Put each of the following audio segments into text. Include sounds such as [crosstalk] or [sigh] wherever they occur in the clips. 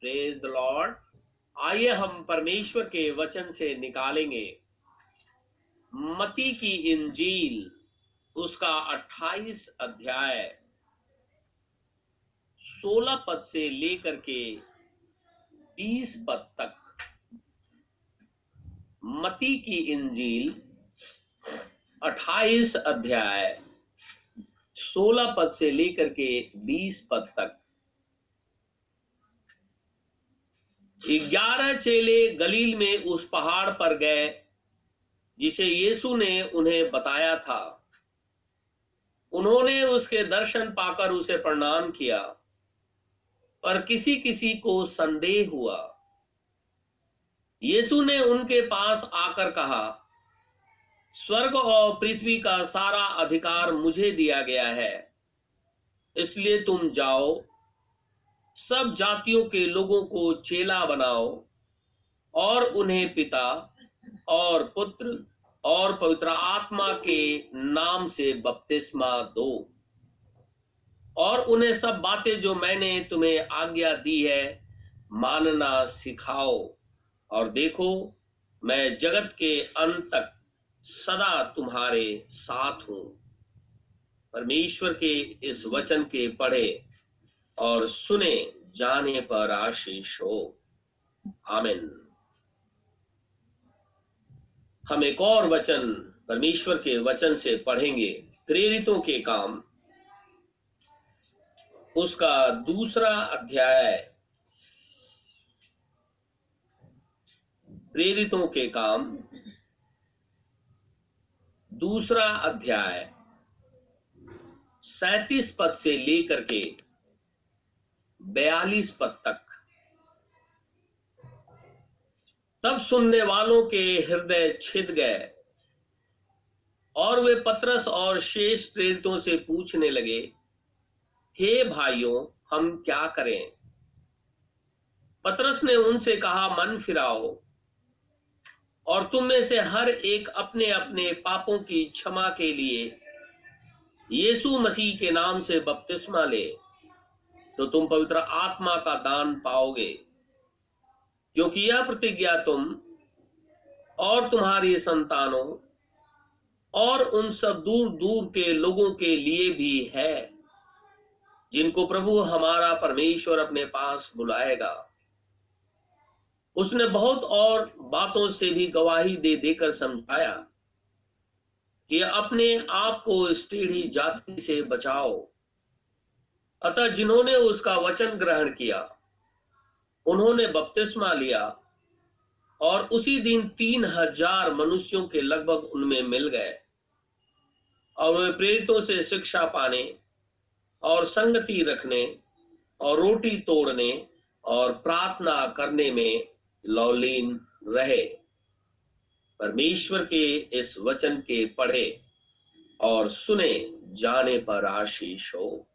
Praise the Lord आइए हम परमेश्वर के वचन से निकालेंगे। मती की इंजील, उसका 28 अध्याय। 16 पद से लेकर के 20 पद तक। मती की इंजील 28 अध्याय। 16 पद से लेकर के 20 पद तक। ग्यारह चेले गलील में उस पहाड़ पर गए, जिसे यीशु ने उन्हें बताया था। उन्होंने उसके दर्शन पाकर उसे प्रणाम किया, पर किसी किसी को संदेह हुआ। यीशु ने उनके पास आकर कहा, स्वर्ग और पृथ्वी का सारा अधिकार मुझे दिया गया है, इसलिए तुम जाओ सब जातियों के लोगों को चेला बनाओ और उन्हें पिता और पुत्र और पवित्र आत्मा के नाम से बपतिस्मा दो। और उन्हें सब बातें जो मैंने तुम्हें आज्ञा दी है, मानना सिखाओ। और देखो, मैं जगत के अंत तक सदा तुम्हारे साथ हूँ। परमेश्वर के इस वचन के पढ़े और सुने। जाने पर आशीष हो आमिन। हम एक और वचन परमेश्वर के वचन से पढ़ेंगे, प्रेरितों के काम। उसका दूसरा अध्याय, प्रेरितों के काम। दूसरा अध्याय, सैतीस पद से लेकर के बयालीस पद तक। तब सुनने वालों के हृदय छिद गए और वे पत्रस और शेष प्रेरितों से पूछने लगे, हे भाइयों, हम क्या करें? पत्रस ने उनसे कहा, मन फिराओ, और तुम में से हर एक अपने अपने पापों की क्षमा के लिए यीशु मसीह के नाम से बपतिस्मा ले। तो तुम पवित्र आत्मा का दान पाओगे। क्योंकि यह प्रतिज्ञा तुम और तुम्हारी संतानों और उन सब दूर दूर के लोगों के लिए भी है, जिनको प्रभु हमारा परमेश्वर अपने पास बुलाएगा। उसने बहुत और बातों से भी गवाही दे देकर समझाया कि अपने आप को इस टेढ़ी जाति से बचाओ। अतः जिन्होंने उसका वचन ग्रहण किया, उन्होंने बपतिस्मा लिया और उसी दिन तीन हज़ार मनुष्यों के लगभग उनमें मिल गए और वे प्रेरितों से शिक्षा पाने और संगति रखने और रोटी तोड़ने और प्रार्थना करने में लौलीन रहे। परमेश्वर के इस वचन के पढ़े और सुने, जाने पर आशीष हो।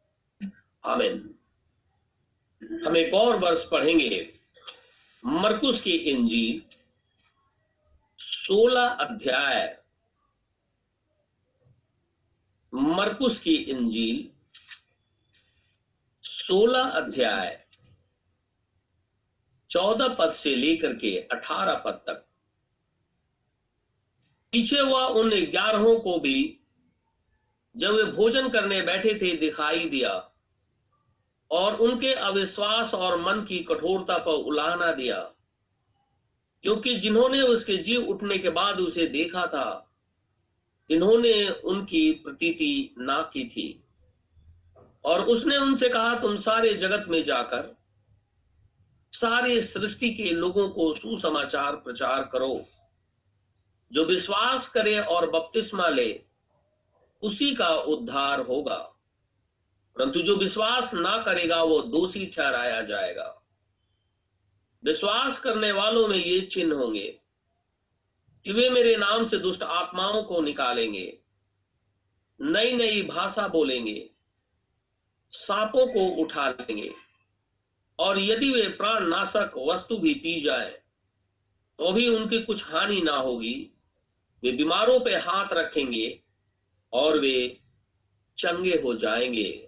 आमिन। हम एक और वर्ष पढ़ेंगे, मरकुस की इंजील, सोलह अध्याय। मरकुस की इंजील, सोलह अध्याय, चौदह पद से लेकर के अठारह पद तक। पीछे हुआ उन ग्यारहों को भी जब वे भोजन करने बैठे थे, दिखाई दिया। और उनके अविश्वास और मन की कठोरता पर उलाहना दिया। क्योंकि जिन्होंने उसके जीव उठने के बाद उसे देखा था, इन्होंने उनकी प्रतीति ना की थी। और उसने उनसे कहा, तुम सारे जगत में जाकर, सारे सृष्टि के लोगों को सुसमाचार प्रचार करो। जो विश्वास करे और बपतिस्मा ले, उसी का उद्धार होगा। परंतु जो विश्वास ना करेगा, वो दोषी ठहराया जाएगा। विश्वास करने वालों में ये चिन्ह होंगे कि वे मेरे नाम से दुष्ट आत्माओं को निकालेंगे नई नई भाषा बोलेंगे, सांपों को उठा लेंगे, और यदि वे प्राण नाशक वस्तु भी पी जाए तो भी उनकी कुछ हानि ना होगी। वे बीमारों पे हाथ रखेंगे और वे चंगे हो जाएँगे।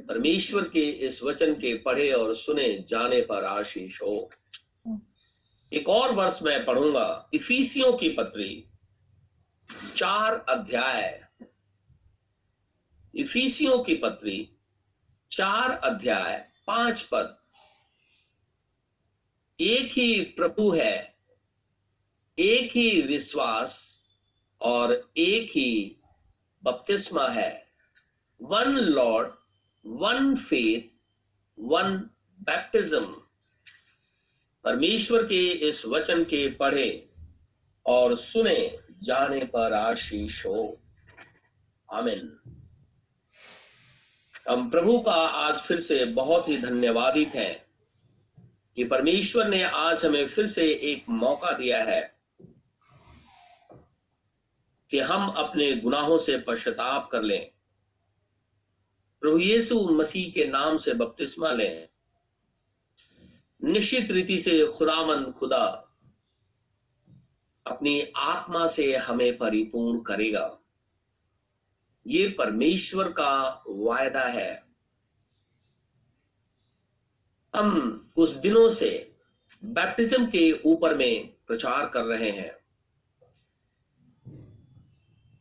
परमेश्वर के इस वचन के पढ़े और सुने जाने पर आशीष हो। एक और वर्ष मैं पढ़ूँगा, इफीसियों की पत्री, चार अध्याय। इफीसियों की पत्री, चार अध्याय, पाँच पद। एक ही प्रभु है, एक ही विश्वास और एक ही बपतिस्मा है। One Lord one faith one baptism परमेश्वर के इस वचन के पढ़े और सुने, जाने पर आशीष हो। आमिन। हम प्रभु का आज फिर से बहुत ही धन्यवादित हैं कि परमेश्वर ने आज हमें फिर से एक मौका दिया है कि हम अपने गुनाहों से पश्चाताप कर लें। प्रभु यीशु मसीह के नाम से बपतिस्मा लें। निश्चित रीति से खुदामंद खुदा अपनी आत्मा से हमें परिपूर्ण करेगा। ये परमेश्वर का वायदा है। हम कुछ दिनों से बैप्टिज्म के ऊपर में प्रचार कर रहे हैं।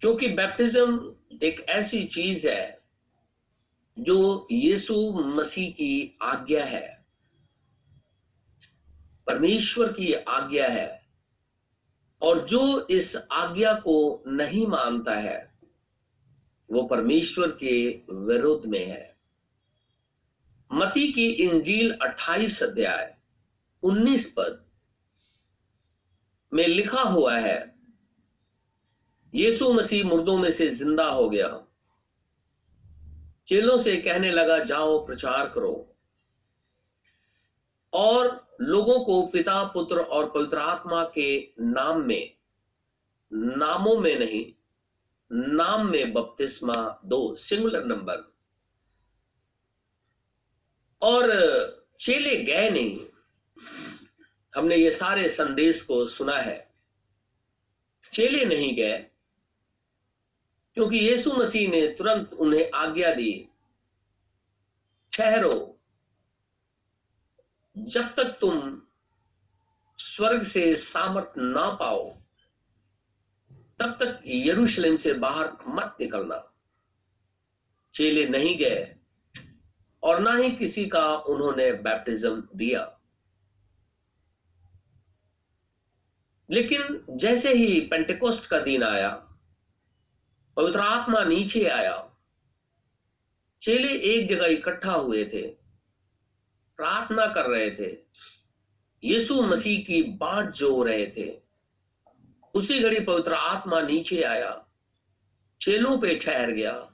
क्योंकि बैप्टिज्म एक ऐसी चीज़ है जो यीशु मसीह की आज्ञा है, परमेश्वर की आज्ञा है, और जो इस आज्ञा को नहीं मानता है, वो परमेश्वर के विरुद्ध में है। मती की इंजील 28 अध्याय 19 पद में लिखा हुआ है, यीशु मसीह मुर्दों में से ज़िंदा हो गया चेलों से कहने लगा, जाओ, प्रचार करो। और लोगों को पिता, पुत्र और पवित्र आत्मा के नाम में, नामों में नहीं, नाम में बपतिस्मा दो, सिंगुलर नंबर। और चेले गए नहीं। हमने ये सारे संदेश को सुना है। चेले नहीं गए। क्योंकि यीशु मसीह ने तुरंत उन्हें आज्ञा दी, ठहरो। जब तक तुम स्वर्ग से सामर्थ ना पाओ, तब तक यरूशलेम से बाहर मत निकलना। चेले नहीं गए और ना ही किसी का उन्होंने बैप्टिज्म दिया। लेकिन जैसे ही पेंटिकोस्ट का दिन आया पवित्र आत्मा नीचे आया। चेले एक जगह इकट्ठा हुए थे। प्रार्थना कर रहे थे। यीशु मसीह की बात जो रहे थे। उसी घड़ी पवित्र आत्मा नीचे आया। चेलों पे ठहर गया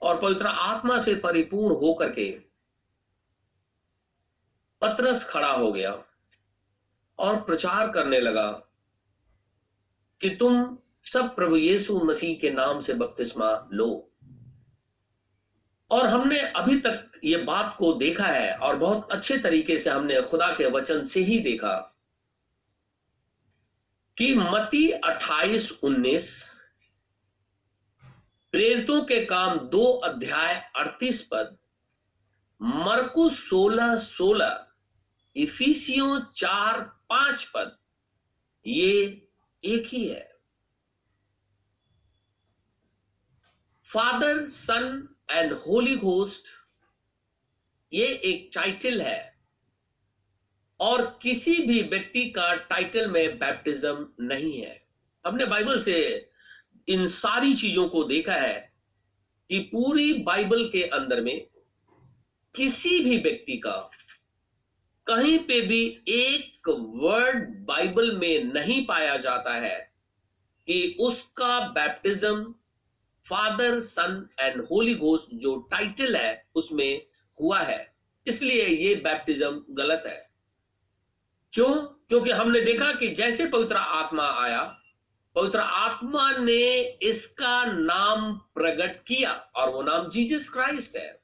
और पवित्र आत्मा से परिपूर्ण होकर के पत्रस खड़ा हो गया और प्रचार करने लगा कि तुम सब प्रभु यीशु मसीह के नाम से बपतिस्मा लो। और हमने अभी तक ये बात को देखा है और बहुत अच्छे तरीके से हमने खुदा के वचन से ही देखा कि मती 28 19 प्रेरितों के काम दो अध्याय 38 पद, मरकु 16 16 इफिसियों चार पाँच पद, ये एक ही है। Father Son and Holy Ghost ये एक टाइटल है। और किसी भी व्यक्ति का टाइटल में बैप्टिज्म नहीं है। हमने बाइबल से इन सारी चीज़ों को देखा है कि पूरी बाइबल के अंदर में किसी भी व्यक्ति का कहीं पे भी एक वर्ड बाइबल में नहीं पाया जाता है कि उसका baptism Father Son and Holy Ghost जो टाइटल है, उसमें हुआ है। इसलिए ये बैप्टिज्म गलत है। क्यों? क्योंकि हमने देखा कि जैसे पवित्र आत्मा आया, पवित्र आत्मा ने इसका नाम प्रकट किया और वो नाम जीसस क्राइस्ट है।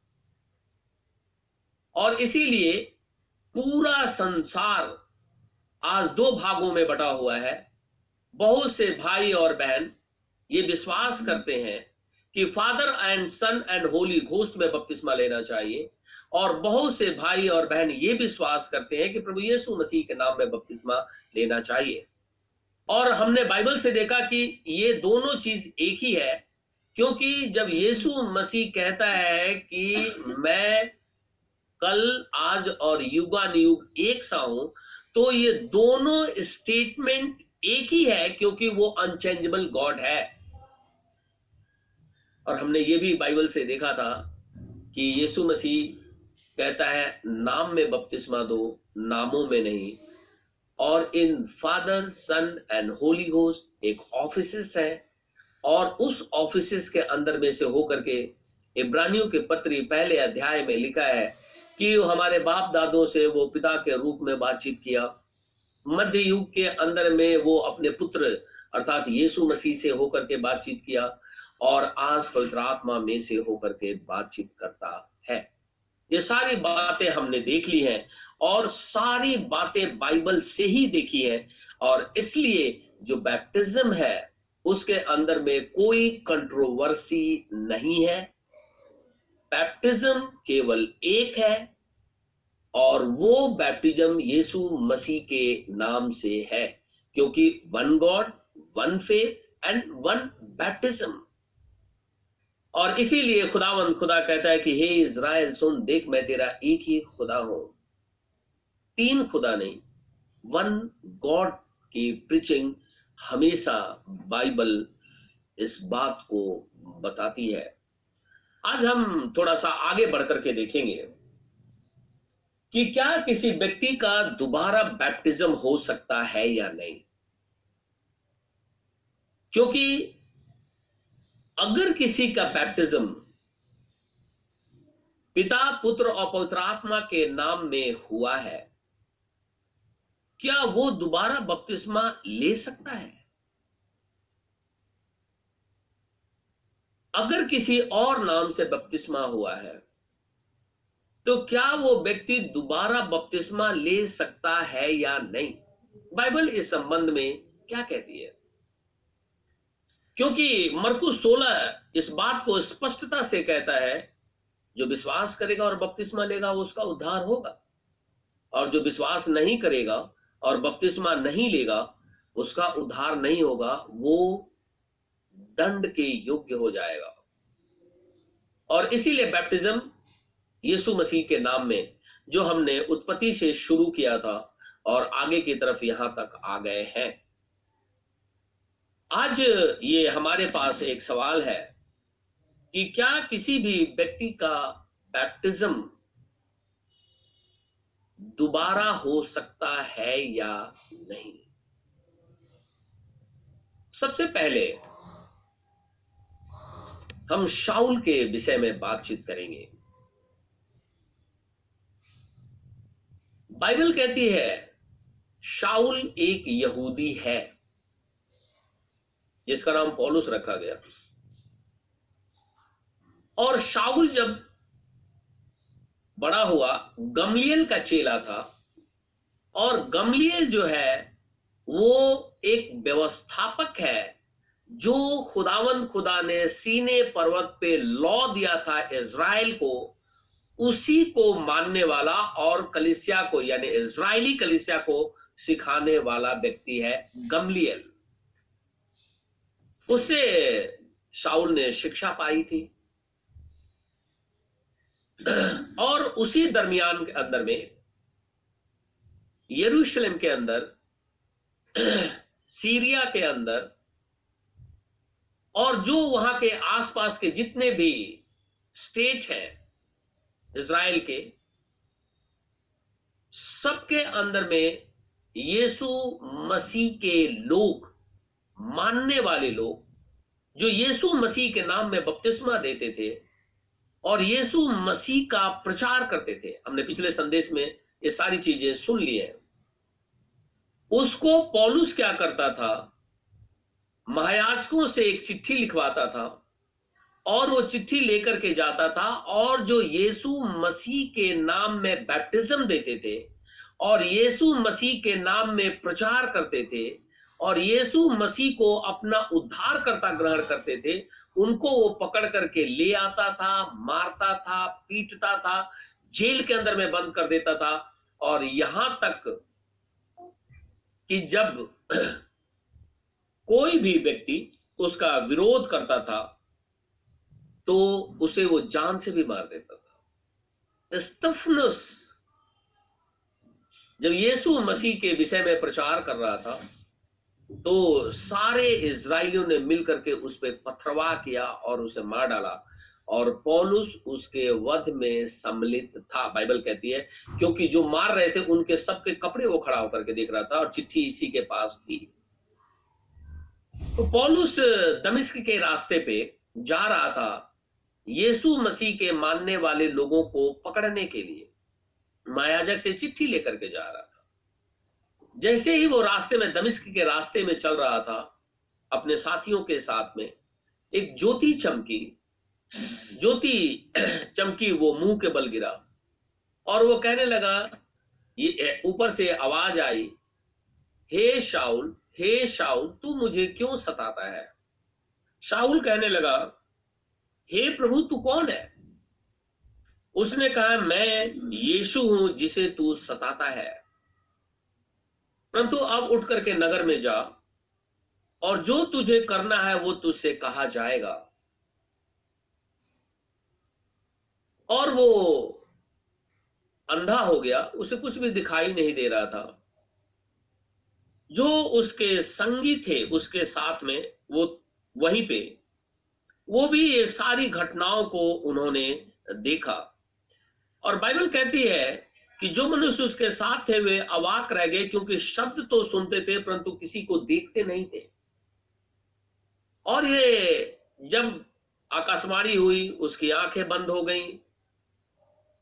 और इसीलिए पूरा संसार आज दो भागों में बटा हुआ है। बहुत से भाई और बहन ये विश्वास करते हैं कि Father and Son and Holy Ghost में बपतिस्मा लेना चाहिए। और बहुत से भाई और बहन ये विश्वास करते हैं कि प्रभु यीशु मसीह के नाम में बपतिस्मा लेना चाहिए। और हमने बाइबल से देखा कि ये दोनों चीज़ एक ही है, क्योंकि जब यीशु मसीह कहता है कि मैं कल, आज और युगान युग एक सा हूँ तो ये दोनों स्टेटमेंट एक ही है, क्योंकि वो अनचेंजेबल गॉड है। और हमने ये भी बाइबल से देखा था कि यीशु मसीह कहता है, नाम में बपतिस्मा दो, नामों में नहीं। और इन Father Son and Holy Ghost एक ऑफ़िस है और उस ऑफ़िस के अंदर में से होकर के इब्रानियों के पत्री पहले अध्याय में लिखा है कि हमारे बाप दादों से वो पिता के रूप में बातचीत किया। मध्य युग के अंदर में वो अपने पुत्र अर्थात यीशु मसीह से होकर के बातचीत किया। और आज पवित्र आत्मा में से होकर के बातचीत करता है। ये सारी बातें हमने देख ली हैं और सारी बातें बाइबल से ही देखी है और इसलिए जो बैप्टिज्म है, उसके अंदर में कोई कंट्रोवर्सी नहीं है। बैप्टिज्म केवल एक है और वो बैप्टिज्म यीशु मसीह के नाम से है, क्योंकि one God one faith and one baptism और इसीलिए खुदावंद खुदा कहता है कि, हे इज़राइल, सुन, देख, मैं तेरा एक ही खुदा हूँ। तीन खुदा नहीं वन गॉड की प्रीचिंग हमेशा बाइबल इस बात को बताती है। आज हम थोड़ा सा आगे बढ़कर के देखेंगे कि क्या किसी व्यक्ति का दोबारा बैप्टिज्म हो सकता है या नहीं। क्योंकि अगर किसी का बैप्टिज्म पिता, पुत्र और पवित्र आत्मा के नाम में हुआ है, क्या वो दोबारा बपतिस्मा ले सकता है? अगर किसी और नाम से बपतिस्मा हुआ है तो क्या वो व्यक्ति दोबारा बपतिस्मा ले सकता है या नहीं? बाइबल इस संबंध में क्या कहती है? क्योंकि मरकुस 16 इस बात को स्पष्टता से कहता है, जो विश्वास करेगा और बपतिस्मा लेगा उसका उद्धार होगा। और जो विश्वास नहीं करेगा और बपतिस्मा नहीं लेगा, उसका उद्धार नहीं होगा, वो दंड के योग्य हो जाएगा। और इसीलिए बैप्टिज्म यीशु मसीह के नाम में, जो हमने उत्पत्ति से शुरू किया था और आगे की तरफ़ यहाँ तक आ गए हैं। आज ये हमारे पास एक सवाल है कि क्या किसी भी व्यक्ति का बैप्टिज्म दोबारा हो सकता है या नहीं? सबसे पहले हम शाउल के विषय में बातचीत करेंगे। बाइबल कहती है, शाउल एक यहूदी है। जिसका नाम पॉलुस रखा गया। और शाहुल जब बड़ा हुआ गमलियल का चेला था, और गमलियल जो है, वो एक व्यवस्थापक है, जो खुदावंद खुदा ने सीने पर्वत पे लॉ दिया था इज़राइल को, उसी को मानने वाला और कलिसिया को, यानी इज़राइली कलिसिया को सिखाने वाला व्यक्ति है गमलियल उससे शाउल ने शिक्षा पाई थी। और उसी दरमियान के अंदर में, यरूशलेम के अंदर, सीरिया के अंदर, और जो वहाँ के आसपास के जितने भी स्टेट हैं, इज़राइल के, सबके अंदर में यीशु मसीह के लोग मानने वाले लोग, जो यीशु मसीह के नाम में बपतिस्मा देते थे और यीशु मसीह का प्रचार करते थे। हमने पिछले संदेश में ये सारी चीज़ें सुन ली है। उसको पॉलुस क्या करता था? महायाचकों से एक चिट्ठी लिखवाता था और वो चिट्ठी लेकर के जाता था और जो यीशु मसीह के नाम में बैप्टिज्म देते थे और यीशु मसीह के नाम में प्रचार करते थे और यीशु मसीह को अपना उद्धार करता ग्रहण करते थे, उनको वो पकड़ करके ले आता था, मारता था, पीटता था, जेल के अंदर में बंद कर देता था। और यहाँ तक कि जब कोई भी व्यक्ति उसका विरोध करता था तो उसे वो जान से भी मार देता था। जब यीशु मसीह के विषय में प्रचार कर रहा था तो सारे इसराइलियों ने मिलकर के उस पर पथरवाह किया और उसे मार डाला। और पौलुस उसके वध में सम्मिलित था, बाइबल कहती है, क्योंकि जो मार रहे थे, उनके सबके कपड़े वो खड़ा होकर के देख रहा था और चिट्ठी इसी के पास थी। तो पौलुस दमिश्क के रास्ते पे जा रहा था यीशु मसीह के मानने वाले लोगों को पकड़ने के लिए। मायाजक से चिट्ठी लेकर के जा रहा। जैसे ही वो रास्ते में, दमिश्क के रास्ते में चल रहा था, अपने साथियों के साथ में, एक ज्योति चमकी। ज्योति [clears throat] चमकी, वो मुँह के बल गिरा। और वो कहने लगा, ये ऊपर से आवाज़ आई, हे शाउल हे शाउल तू मुझे क्यों सताता है? शाउल कहने लगा, हे प्रभु, तू कौन है? उसने कहा, मैं यीशु हूँ जिसे तू सताता है। परंतु अब उठ करके नगर में जा, और जो तुझे करना है वो तुझसे कहा जाएगा। और वो अंधा हो गया, उसे कुछ भी दिखाई नहीं दे रहा था। जो उसके संगी थे, उसके साथ में, वो वहीं पे, वो भी ये सारी घटनाओं को उन्होंने देखा। और बाइबल कहती है कि जो मनुष्य उसके साथ थे, वे अवाक रह गए, क्योंकि शब्द तो सुनते थे, परंतु किसी को देखते नहीं थे। और ये जब आकाशवाणी हुई, उसकी आँखें बंद हो गईं।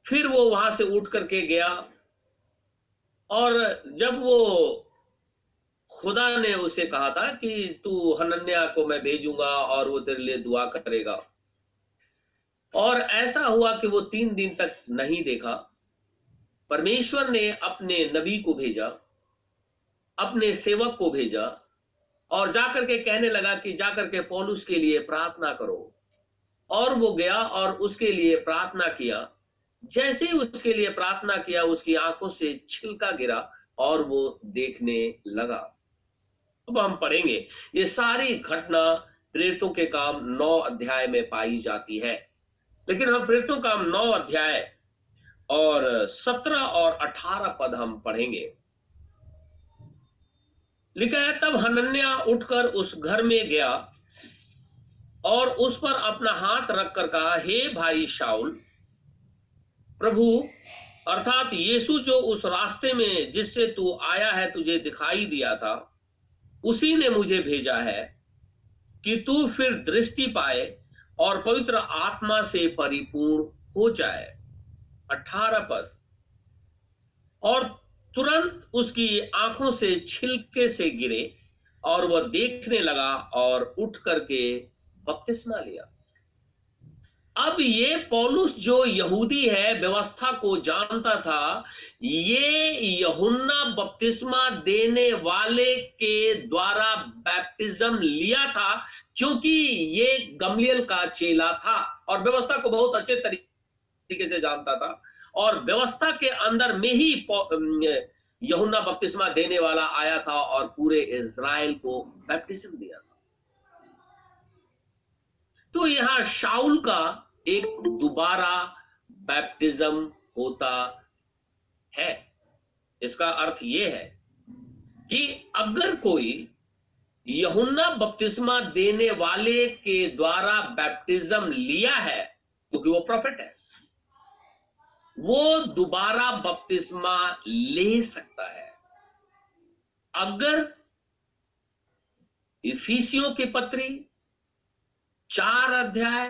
फिर वो वहाँ से उठ करके गया। और जब वो खुदा ने उसे कहा था कि तू हनन्या को मैं भेजूँगा और वो तेरे लिए दुआ करेगा। और ऐसा हुआ कि वो तीन दिन तक नहीं देखा। परमेश्वर ने अपने नबी को भेजा, अपने सेवक को भेजा और जाकर के कहने लगा कि जाकर के पौलुस के लिए प्रार्थना करो। और वो गया और उसके लिए प्रार्थना किया। जैसे उसके लिए प्रार्थना किया, उसकी आँखों से छिलका गिरा और वो देखने लगा। अब हम पढ़ेंगे, ये सारी घटना प्रेतों के काम नौ अध्याय में पाई जाती है। लेकिन हम प्रेतों काम नौ अध्याय और सत्रह और अठारह पद हम पढ़ेंगे। लिखा है, तब हनन्या उठकर उस घर में गया और उस पर अपना हाथ रखकर कहा, हे भाई शाउल प्रभु, अर्थात यीशु जो उस रास्ते में जिससे तू आया है, तुझे दिखाई दिया था, उसी ने मुझे भेजा है कि तू फिर दृष्टि पाए और पवित्र आत्मा से परिपूर्ण हो जाए। अठारह पद। और तुरंत उसकी आँखों से छिलके से गिरे और वह देखने लगा और उठ करके बपतिस्मा लिया। अब ये पौलुस जो यहूदी है, व्यवस्था को जानता था, ये यहुन्ना बपतिस्मा देने वाले के द्वारा बैप्टिज्म लिया था, क्योंकि ये गमलियल का चेला था। और व्यवस्था को बहुत अच्छे तरीके से जानता था। और व्यवस्था के अंदर में ही यहुन्ना बपतिस्मा देने वाला आया था और पूरे इज़राइल को बैप्टिज्म दिया था। तो यहाँ शाउल का एक दोबारा बैप्टिज्म होता है। इसका अर्थ यह है कि अगर कोई यहुन्ना बपतिस्मा देने वाले के द्वारा बैप्टिज्म लिया है, क्योंकि तो वो प्रॉफिट है वो दोबारा बपतिस्मा ले सकता है। अगर इफिसियों के पत्री चार अध्याय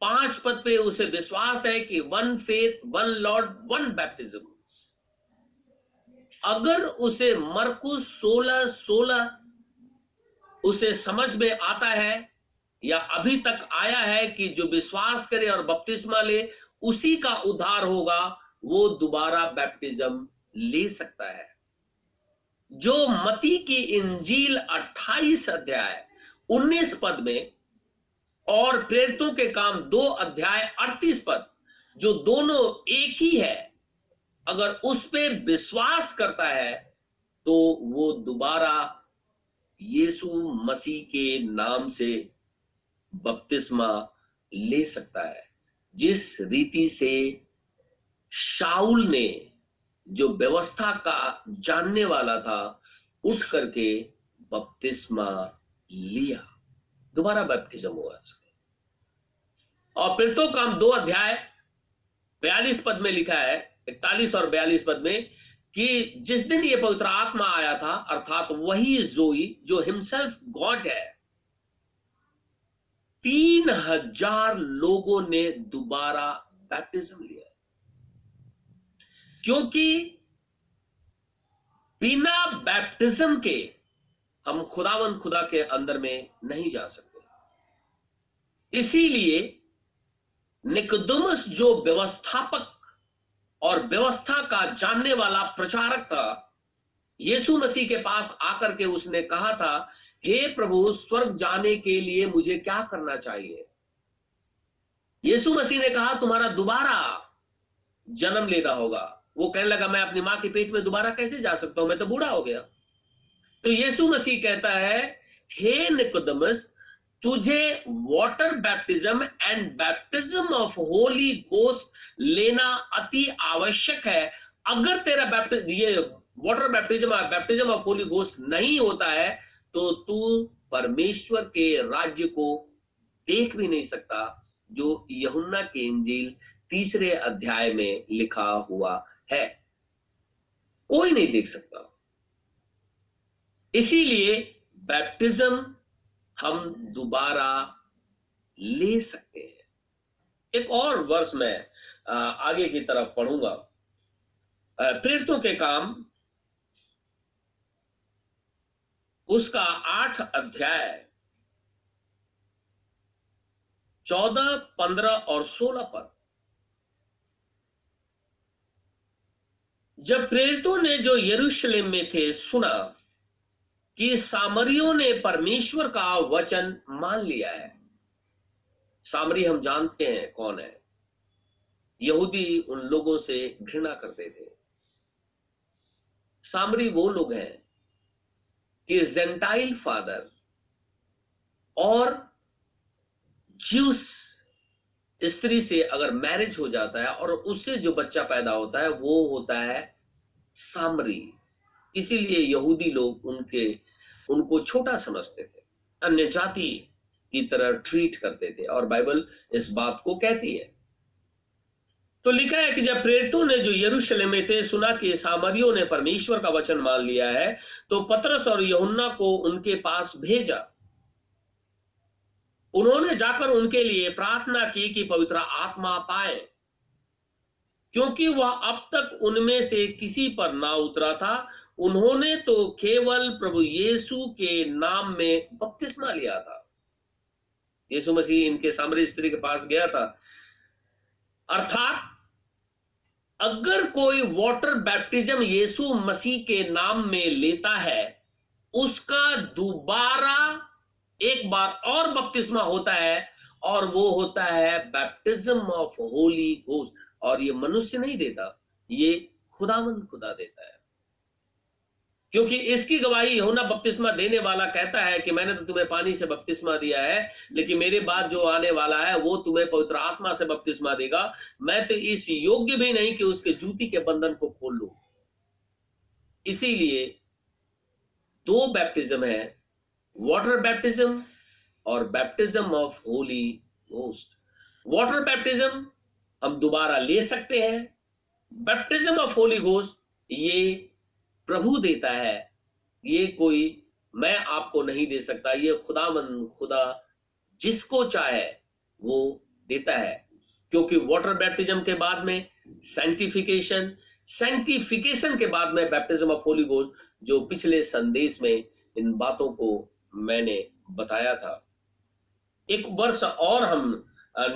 पाँच पद पे उसे विश्वास है कि one faith, one Lord, one baptism. अगर उसे मरकुस सोलह सोलह उसे समझ में आता है या अभी तक आया है कि जो विश्वास करे और बपतिस्मा ले उसी का उद्धार होगा, वो दोबारा बैप्टिज्म ले सकता है। जो मती की इंजील 28 अध्याय 19 पद में, और प्रेरितों के काम दो अध्याय 38 पद, जो दोनों एक ही है, अगर उस पर विश्वास करता है तो वो दोबारा यीशु मसीह के नाम से बपतिस्मा ले सकता है। जिस रीति से शाउल ने जो व्यवस्था का जानने वाला था, उठ करके बपतिस्मा लिया। दोबारा बैप्टिज्म हुआ इसका और फिर तो काम दो अध्याय, बयालीस पद में लिखा है, इकतालीस और बयालीस पद में, कि जिस दिन ये पवित्र आत्मा आया था, अर्थात वही जोई, जो हिमसेल्फ गॉड है तीन हज़ार लोगों ने दोबारा बैप्टिज्म लिया क्योंकि बिना बैप्टिज्म के हम खुदावंद खुदा के अंदर में नहीं जा सकते। इसीलिए निकदमस जो व्यवस्थापक और व्यवस्था का जानने वाला प्रचारक था यीशु मसीह के पास आकर के उसने कहा था, हे प्रभु, स्वर्ग जाने के लिए मुझे क्या करना चाहिए? यीशु मसीह ने कहा, तुम्हारा दोबारा जन्म लेना होगा। वो कहने लगा, मैं अपनी माँ के पेट में दोबारा कैसे जा सकता हूँ? मैं तो बूढ़ा हो गया। तो यीशु मसीह कहता है, हे निकोदमस, तुझे water baptism and baptism of Holy Ghost लेना अति आवश्यक है। अगर तेरा बैप्टिज्म ये water baptism baptism of Holy Ghost नहीं होता है तो तू परमेश्वर के राज्य को देख भी नहीं सकता, जो यहुन्ना के इंजील तीसरे अध्याय में लिखा हुआ है। कोई नहीं देख सकता। इसीलिए बैप्टिज्म हम दोबारा ले सकते हैं। एक और वर्ष में आगे की तरफ़ पढ़ूँगा। प्रेरितों के काम उसका आठ अध्याय। चौदह, पंद्रह और सोलह पद। जब प्रेरितों ने जो यरूशलेम में थे, सुना कि सामरियों ने परमेश्वर का वचन मान लिया है। सामरी हम जानते हैं कौन है? यहूदी उन लोगों से घृणा करते थे। सामरी वो लोग हैं कि जेंटाइल फादर और ज्यूस स्त्री से अगर मैरिज हो जाता है और उससे जो बच्चा पैदा होता है, वो होता है सामरी। इसीलिए यहूदी लोग उनके, उनको छोटा समझते थे। अन्य जाति की तरह ट्रीट करते थे और बाइबल इस बात को कहती है। तो लिखा है कि जब प्रेरितों ने जो यरूशलेम में थे, सुना कि सामरियों ने परमेश्वर का वचन मान लिया है तो पतरस और यहुन्ना को उनके पास भेजा। उन्होंने जाकर उनके लिए प्रार्थना की कि पवित्र आत्मा पाए, क्योंकि वह अब तक उनमें से किसी पर ना उतरा था। उन्होंने तो केवल प्रभु यीशु के नाम में बपतिस्मा लिया था। यीशु मसीह इनके सामरी स्त्री के पास गया था। अर्थात अगर कोई वाटर बैप्टिज्म यीशु मसीह के नाम में लेता है, उसका दोबारा एक बार और बपतिस्मा होता है, और वो होता है बैप्टिज्म ऑफ़ होली घोष और ये मनुष्य नहीं देता, ये खुदावंद खुदा देता है। क्योंकि इसकी गवाही होना बपतिस्मा देने वाला कहता है कि मैंने तो तुम्हें पानी से बपतिस्मा दिया है, लेकिन मेरे बाद जो आने वाला है, वो तुम्हें पवित्र आत्मा से बपतिस्मा देगा। मैं तो इस योग्य भी नहीं कि उसके जूती के बंधन को खोल लू। इसीलिए दो बैप्टिज्म है वाटर बैप्टिज्म और baptism of Holy Ghost water baptism हम दोबारा ले सकते हैं। बैप्टिज्म ऑफ़ होली घोस्ट ये प्रभु देता है, ये कोई मैं आपको नहीं दे सकता, ये खुदा मन खुदा जिसको चाहे वो देता है। क्योंकि वाटर बैप्टिज्म के बाद में सैंक्टिफिकेशन सैंक्टिफिकेशन के बाद में बैप्टिज्म ऑफ़ होली घोस्ट जो पिछले संदेश में इन बातों को मैंने बताया था। एक वर्ष और हम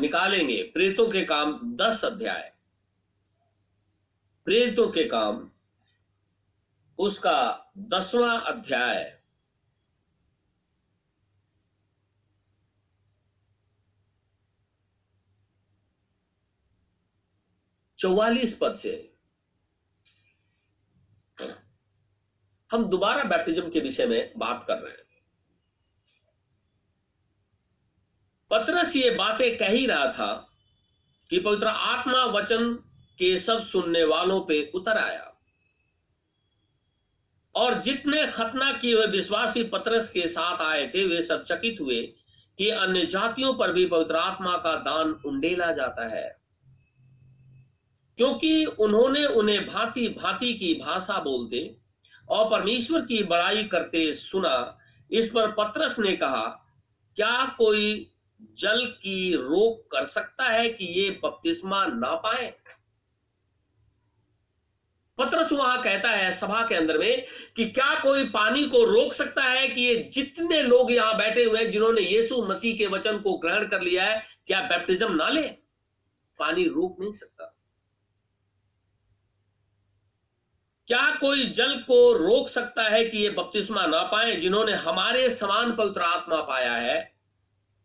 निकालेंगे प्रेतों के काम, दस अध्याय। प्रेतों के काम उसका दसवां अध्याय। चौवालीस पद से। हम दोबारा बैप्टिज्म के विषय में बात कर रहे हैं। पत्रस ये बातें कह ही रहा था कि पवित्र आत्मा वचन के सब सुनने वालों पे उतर आया। और जितने खतना किए हुए विश्वासी पत्रस के साथ आए थे, वे सब चकित हुए कि अन्य जातियों पर भी पवित्र आत्मा का दान उंडेला जाता है। क्योंकि उन्होंने उन्हें भांति भांति की भाषा बोलते और परमेश्वर की बड़ाई करते सुना, इस पर पत्रस ने कहा, क्या कोई जल की रोक कर सकता है कि ये बपतिस्मा ना पाए? पत्रस वहाँ कहता है, सभा के अंदर में कि क्या कोई पानी को रोक सकता है कि ये जितने लोग यहाँ बैठे हुए हैं, जिन्होंने यीशु मसीह के वचन को ग्रहण कर लिया है, क्या बैप्टिज्म ना ले? पानी रोक नहीं सकता। क्या कोई जल को रोक सकता है कि ये बपतिस्मा ना पाए, जिन्होंने हमारे समान पवित्र आत्मा पाया है?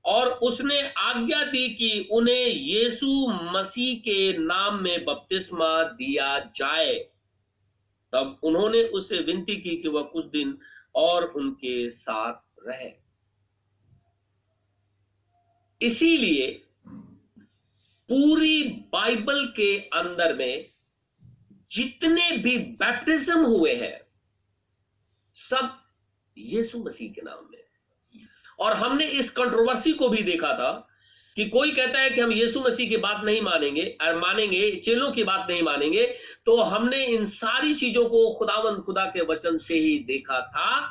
और उसने आज्ञा दी कि उन्हें यीशु मसीह के नाम में बपतिस्मा दिया जाए। तब उन्होंने उससे विनती की कि वह कुछ दिन और उनके साथ रहे। इसीलिए पूरी बाइबल के अंदर में जितने भी बैप्टिज्म हुए हैं, सब यीशु मसीह के नाम में। और हमने इस कंट्रोवर्सी को भी देखा था कि कोई कहता है कि हम यीशु मसीह की बात नहीं मानेंगे और मानेंगे, चेलों की बात नहीं मानेंगे तो हमने इन सारी चीज़ों को खुदावंद खुदा के वचन से ही देखा था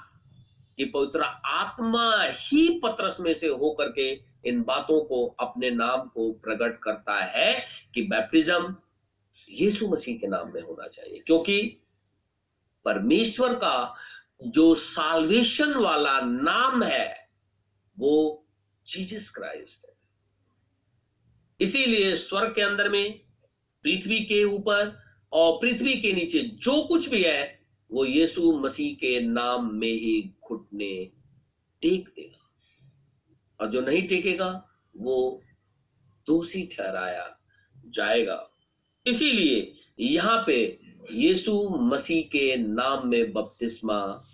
कि पवित्र आत्मा ही पत्रस में से होकर के इन बातों को अपने नाम को प्रकट करता है कि बैप्टिज्म यीशु मसीह के नाम में होना चाहिए। क्योंकि परमेश्वर का जो साल्वेशन वाला नाम है, वो जीसस क्राइस्ट है। इसीलिए स्वर्ग के अंदर में, पृथ्वी के ऊपर और पृथ्वी के नीचे जो कुछ भी है, वो यीशु मसीह के नाम में ही घुटने टेक देगा। और जो नहीं टेकेगा, वो दोषी ठहराया जाएगा। इसीलिए यहाँ पे यीशु मसीह के नाम में बपतिस्मा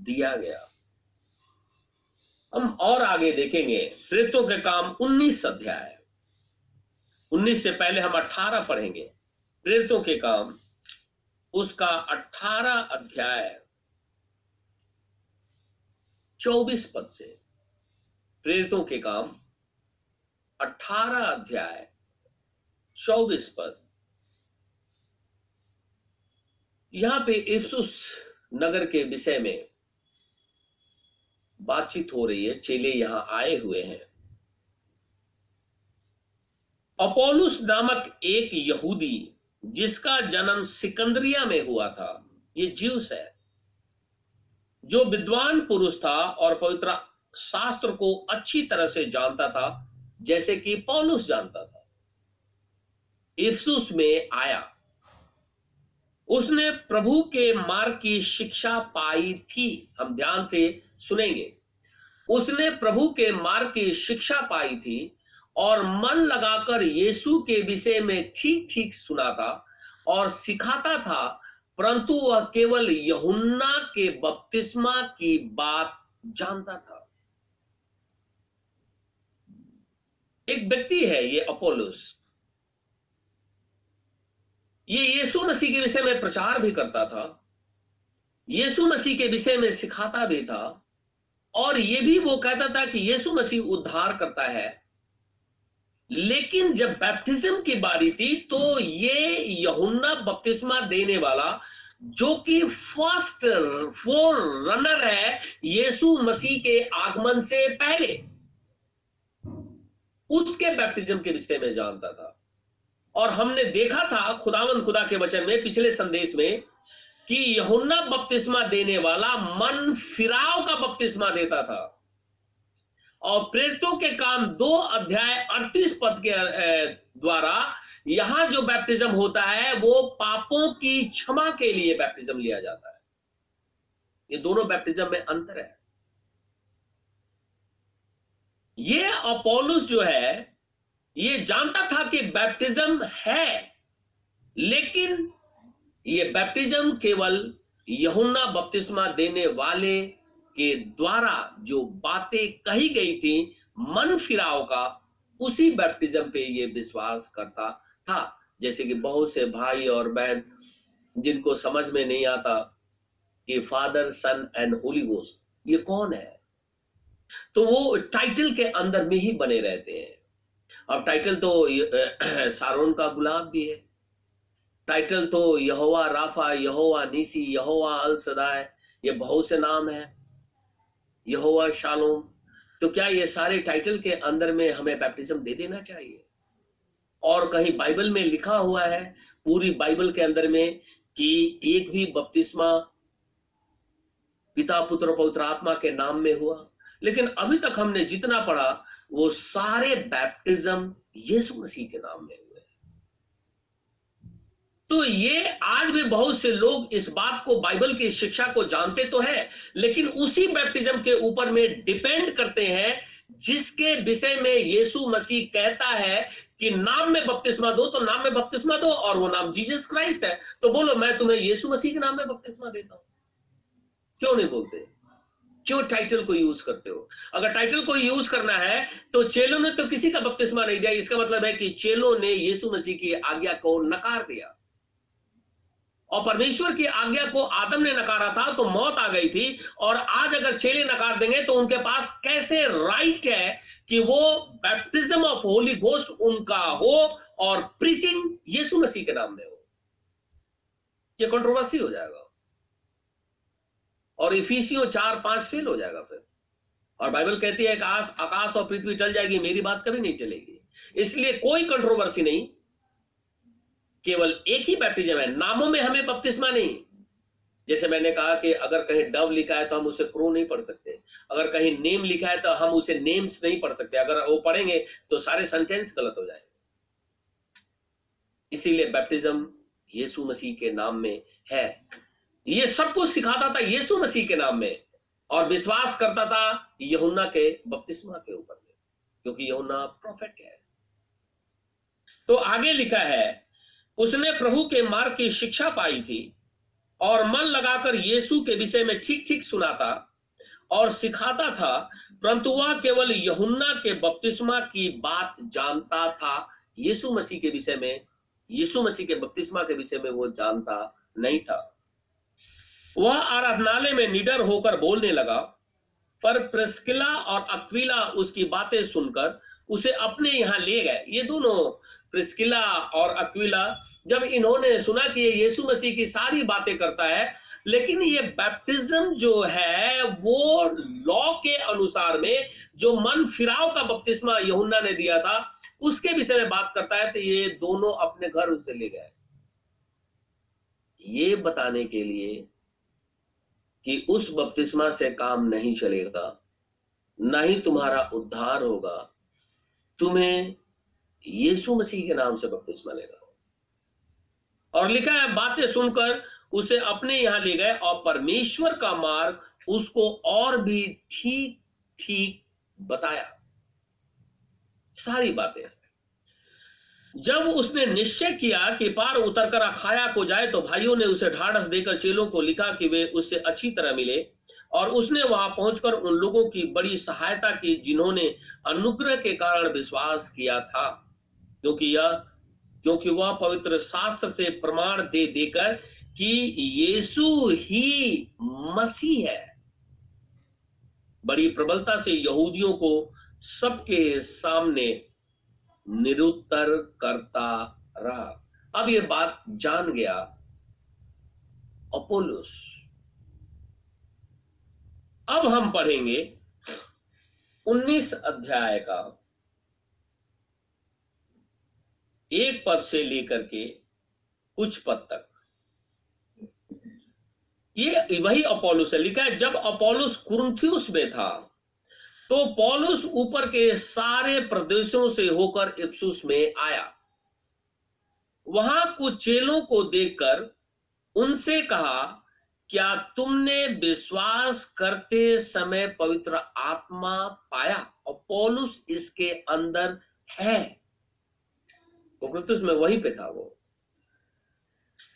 दिया गया। हम और आगे देखेंगे प्रेतों के काम 19 अध्याय। 19 से पहले हम 18 पढ़ेंगे। प्रेरितों के काम, उसका 18 अध्याय 24 पद से। प्रेरितों के काम 18 अध्याय 24 पद। यहाँ पे इफ्सुस नगर के विषय में बातचीत हो रही है, चेले यहाँ आए हुए हैं। अपोलुस नामक एक यहूदी जिसका जन्म सिकंदरिया में हुआ था, ये ज्यूस है। जो विद्वान पुरुष था और पवित्र शास्त्र को अच्छी तरह से जानता था, जैसे कि पौलुस जानता था। इफ्सुस में आया। उसने प्रभु के मार्ग की शिक्षा पाई थी, हम ध्यान से सुनेंगे। उसने प्रभु के मार्ग की शिक्षा पाई थी और मन लगाकर यीशु के विषय में ठीक ठीक सुनाता और सिखाता था, परंतु वह केवल यहुन्ना के बपतिस्मा की बात जानता था। एक व्यक्ति है ये अपोलोस। ये यीशु मसीह के विषय में प्रचार भी करता था, यीशु मसीह के विषय में सिखाता भी था, और ये भी वो कहता था कि यीशु मसीह उद्धार करता है। लेकिन जब बैप्टिज्म की बारी थी तो ये यहुन्ना बपतिस्मा देने वाला, जो कि फ़र्स्ट फोर रनर है, यीशु मसीह के आगमन से पहले। उसके बैप्टिज्म के विषय में जानता था। और हमने देखा था खुदावंद खुदा के वचन में, पिछले संदेश में, कि यहुन्ना बपतिस्मा देने वाला मन फिराव का बपतिस्मा देता था। और प्रेरितों के काम दो अध्याय अड़तीस पद के द्वारा यहाँ जो बैप्टिज्म होता है, वो पापों की क्षमा के लिए बैप्टिज्म लिया जाता है। ये दोनों बैप्टिज्म में अंतर है। ये अपोलोस जो है, ये जानता था कि बैप्टिज्म है, लेकिन ये बैप्टिज्म केवल यहुन्ना बपतिस्मा देने वाले के द्वारा जो बातें कही गई थी, मन फिराव का, उसी बैप्टिज्म पे ये विश्वास करता था। जैसे कि बहुत से भाई और बहन, जिनको समझ में नहीं आता कि Father Son and Holy Ghost ये कौन है? तो वो टाइटल के अंदर में ही बने रहते हैं। अब टाइटल तो सारोन का गुलाब भी है। टाइटल तो यहोवा राफा, यहोवा नीसी, यहोवा अल सदाय, ये बहुत से नाम है। यहोवा शालोम। तो क्या ये सारे टाइटल के अंदर में हमें बैप्टिज्म दे देना चाहिए? और कहीं बाइबल में लिखा हुआ है, पूरी बाइबल के अंदर में, कि एक भी बपतिस्मा पिता, पुत्र, पवित्र आत्मा के नाम में हुआ। लेकिन अभी तक हमने जितना पढ़ा, वो सारे बैप्टिज्म यीशु मसीह के नाम में तो ये आज भी बहुत से लोग इस बात को बाइबल की शिक्षा को जानते तो है, लेकिन उसी बैप्टिज्म के ऊपर में डिपेंड करते हैं, जिसके विषय में यीशु मसीह कहता है कि नाम में बपतिस्मा दो तो नाम में बपतिस्मा दो, और वो नाम जीसस क्राइस्ट है। तो बोलो, मैं तुम्हें यीशु मसीह के नाम में बपतिस्मा देता हूँ। क्यों नहीं बोलते? क्यों टाइटल को यूज़ करते हो? अगर टाइटल को यूज़ करना है तो चेलों ने तो किसी का बपतिस्मा नहीं दिया। इसका मतलब है कि चेलों ने यीशु मसीह की आज्ञा को नकार दिया। और परमेश्वर की आज्ञा को आदम ने नकारा था तो मौत आ गई थी। और आज अगर चेले नकार देंगे तो उनके पास कैसे राइट है कि वो बैप्टिज्म ऑफ़ होली घोस्ट उनका हो और प्रीचिंग यीशु मसीह के नाम में हो? ये कंट्रोवर्सी हो जाएगा। और इफिसियो चार पाँच फेल हो जाएगा फिर। और बाइबल कहती है आकाश आकाश और पृथ्वी टल जाएगी, मेरी बात कभी नहीं चलेगी। इसलिए कोई कंट्रोवर्सी नहीं। केवल एक ही बैप्टिज्म है। नामों में हमें बपतिस्मा नहीं। जैसे मैंने कहा कि अगर कहीं डव लिखा है तो हम उसे क्रो नहीं पढ़ सकते। अगर कहीं नेम लिखा है तो हम उसे नेम्स नहीं पढ़ सकते। अगर वो पढ़ेंगे तो सारे सेंटेंस गलत हो जाएँगे। इसीलिए बैप्टिज्म यीशु मसीह के नाम में है। ये सब कुछ सिखाता था यीशु मसीह के नाम में और विश्वास करता था यहुन्ना के बपतिस्मा के ऊपर में, क्योंकि यहुन्ना प्रोफेट है। तो आगे लिखा है उसने प्रभु के मार्ग की शिक्षा पाई थी और मन लगाकर यीशु के विषय में ठीक ठीक सुनाता और सिखाता था, परंतु वह केवल यहुन्ना के बपतिस्मा की बात जानता था। यीशु मसीह के विषय में, यीशु मसीह के बपतिस्मा के विषय में वो जानता नहीं था। वह आराधनालय में निडर होकर बोलने लगा, पर प्रेस्किला और अक्विला उसकी बातें सुनकर उसे अपने यहाँ ले गए। ये दोनों प्रिस्किला और अक्विला, जब इन्होंने सुना कि ये यीशु मसीह की सारी बातें करता है, लेकिन ये बैप्टिज्म जो है, वो लॉ के अनुसार में जो मन फिराव का बपतिस्मा यहुन्ना ने दिया था, उसके विषय में बात करता है तो ये दोनों अपने घर उनसे ले गए। ये बताने के लिए कि उस बपतिस्मा से काम नहीं चलेगा, ना ही तुम्हारा उद्धार होगा। तुम्हें यीशु मसीह के नाम से बपतिस्मा लेना हो। और लिखा है, बातें सुनकर उसे अपने यहाँ ले गए और परमेश्वर का मार्ग उसको और भी ठीक ठीक बताया। सारी बातें। जब उसने निश्चय किया कि पार उतरकर अखाया को जाए तो भाइयों ने उसे ढाढ़स देकर चेलों को लिखा कि वे उससे अच्छी तरह मिले। और उसने वहाँ पहुंचकर उन लोगों की बड़ी सहायता की, जिन्होंने अनुग्रह के कारण विश्वास किया था। क्योंकि यह, क्योंकि वह पवित्र शास्त्र से प्रमाण दे, देकर कि यीशु ही मसीह है। बड़ी प्रबलता से यहूदियों को सबके सामने निरुत्तर करता रहा। अब ये बात जान गया अपोलोस। अब हम पढ़ेंगे 19 अध्याय का। एक पद से लेकर के कुछ पद तक। ये वही अपोलोस है लिखा है, जब अपोलोस कुरुथियुस में था तो पौलुस ऊपर के सारे प्रदेशों से होकर इप्सुस में आया। वहाँ कुछ चेलों को देखकर उनसे कहा, क्या तुमने विश्वास करते समय पवित्र आत्मा पाया? और पौलुस इसके अंदर है। तो में वहीं पे था वो।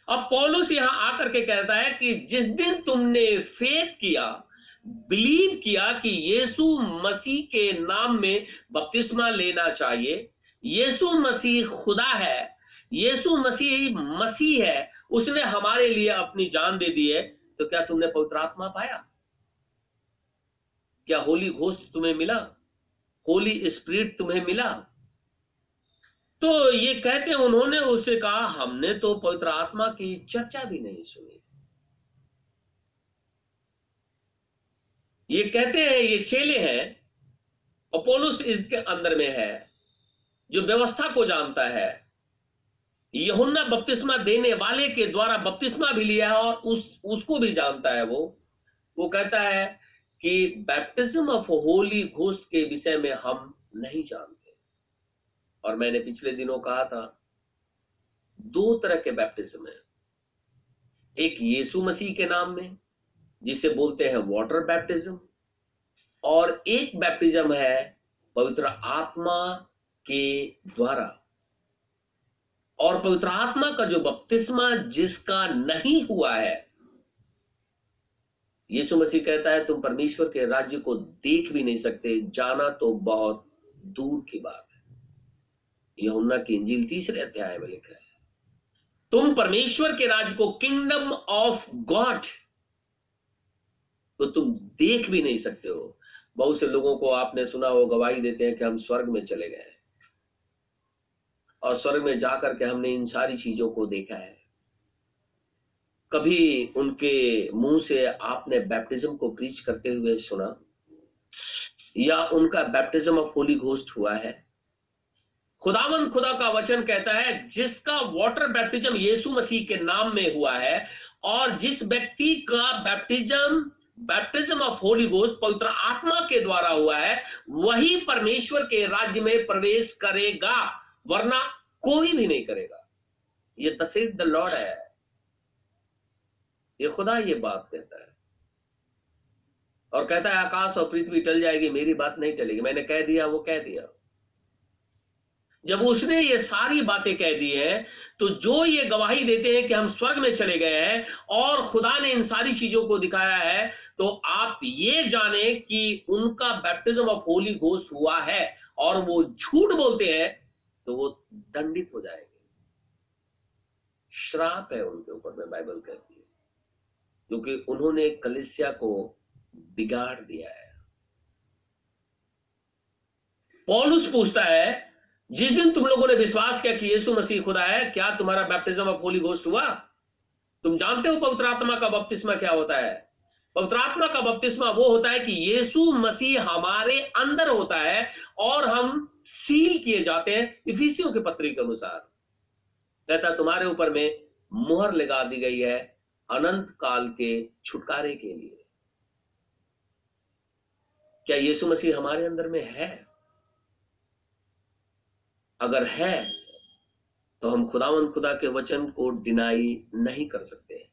अब पौलुस यहाँ आकर के कहता है कि जिस दिन तुमने फेथ किया, बिलीव किया कि यीशु मसीह के नाम में बपतिस्मा लेना चाहिए, यीशु मसीह खुदा है, यीशु मसीह मसीह है, उसने हमारे लिए अपनी जान दे दी है तो क्या तुमने पवित्र आत्मा पाया? क्या होली घोष्ट तुम्हें मिला? होली स्पिरिट तुम्हें मिला? तो ये कहते हैं, उन्होंने उसे कहा, हमने तो पवित्र आत्मा की चर्चा भी नहीं सुनी। ये कहते हैं, ये चेले हैं, अपोलोस इसके अंदर में है, जो व्यवस्था को जानता है। यहुन्ना बपतिस्मा देने वाले के द्वारा बपतिस्मा भी लिया है और उस, उसको भी जानता है वो। वो कहता है कि बैप्टिज्म ऑफ़ होली घोस्ट के विषय में हम नहीं जानते। और मैंने पिछले दिनों कहा था, दो तरह के बैप्टिज्म है। एक यीशु मसीह के नाम में, जिसे बोलते हैं वाटर बैप्टिज्म और एक बैप्टिज्म है पवित्र आत्मा के द्वारा। और पवित्र आत्मा का जो बपतिस्मा जिसका नहीं हुआ है, यीशु मसीह कहता है, तुम परमेश्वर के राज्य को देख भी नहीं सकते, जाना तो बहुत दूर की बात। यहुन्ना की इंजील तीसरे अध्याय में लिखा है। तुम परमेश्वर के राज को किंगडम ऑफ़ गॉड तो तुम देख भी नहीं सकते हो। बहुत से लोगों को आपने सुना हो, गवाही देते हैं कि हम स्वर्ग में चले गए और स्वर्ग में जाकर के हमने इन सारी चीज़ों को देखा है। कभी उनके मुँह से आपने बैप्टिज्म को प्रीच करते हुए सुना? या उनका बैप्टिज्म ऑफ़ होली घोस्ट हुआ है? खुदावंद खुदा का वचन कहता है, जिसका वाटर बैप्टिज्म यीशु मसीह के नाम में हुआ है, और जिस व्यक्ति का baptism baptism of Holy Ghost पवित्र आत्मा के द्वारा हुआ है, वही परमेश्वर के राज्य में प्रवेश करेगा, वरना कोई भी नहीं करेगा। ये तस्वीर द लॉर्ड है। ये खुदा ये बात कहता है। और कहता है, आकाश और पृथ्वी टल जाएगी, मेरी बात नहीं टलेगी। मैंने कह दिया, वो कह दिया। जब उसने ये सारी बातें कह दी है तो जो ये गवाही देते हैं कि हम स्वर्ग में चले गए हैं और खुदा ने इन सारी चीज़ों को दिखाया है तो आप ये जाने कि उनका बैप्टिज्म ऑफ़ होली घोस्ट हुआ है और वो झूठ बोलते हैं तो वो दंडित हो जाएँगे। श्राप है उनके ऊपर, में बाइबल कहती है, क्योंकि उन्होंने कलिसिया को बिगाड़ दिया है। पॉलुस पूछता है जिस दिन तुम लोगों ने विश्वास किया कि यीशु मसीह खुदा है, क्या तुम्हारा बैप्टिज्म ऑफ़ होली घोस्ट हुआ? तुम जानते हो पवित्र आत्मा का बपतिस्मा क्या होता है? पवित्र आत्मा का बपतिस्मा वो होता है कि यीशु मसीह हमारे अंदर होता है और हम सील किए जाते हैं इफिसियों के पत्री के अनुसार। कहता, तुम्हारे ऊपर में मुहर लगा दी गई है अनंत काल के छुटकारे के लिए। क्या यीशु मसीह हमारे अंदर में है? अगर है तो हम खुदावंद खुदा के वचन को डिनाई नहीं कर सकते।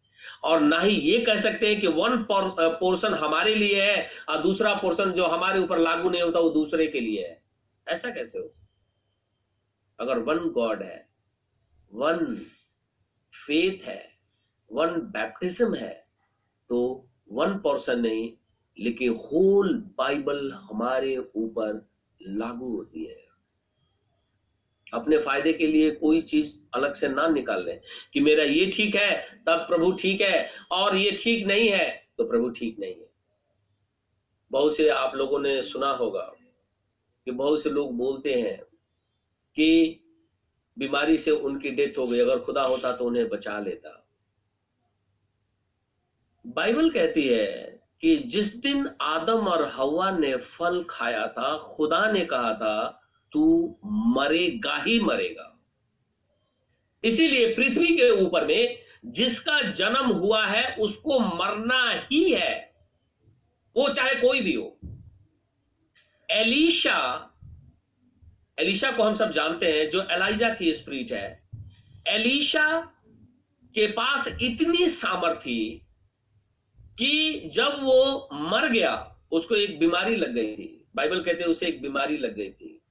और ना ही ये कह सकते हैं कि वन पोर्शन हमारे लिए है, और दूसरा पोर्शन जो हमारे ऊपर लागू नहीं होता, वो दूसरे के लिए है। ऐसा कैसे हो सकता अगर वन गॉड है वन फेथ है वन बैप्टिज्म है तो वन पोर्शन नहीं, लेकिन होल बाइबल हमारे ऊपर लागू होती है। अपने फ़ायदे के लिए कोई चीज़ अलग से ना निकाल लें कि मेरा ये ठीक है, तब प्रभु ठीक है, और ये ठीक नहीं है तो प्रभु ठीक नहीं है। बहुत से आप लोगों ने सुना होगा कि बहुत से लोग बोलते हैं कि बीमारी से उनकी डेथ हो गई, अगर खुदा होता तो उन्हें बचा लेता। बाइबल कहती है कि जिस दिन आदम और हवा ने फल खाया था, खुदा ने कहा था तू मरेगा ही मरेगा। इसीलिए पृथ्वी के ऊपर में जिसका जन्म हुआ है, उसको मरना ही है। वो चाहे कोई भी हो। एलिशा एलिशा को हम सब जानते हैं, जो एलाइजा की स्प्रीट है। एलिशा के पास इतनी सामर्थ्य कि जब वो मर गया, उसको एक बीमारी लग गई थी। बाइबल कहते हैं उसे एक बीमारी लग गई थी।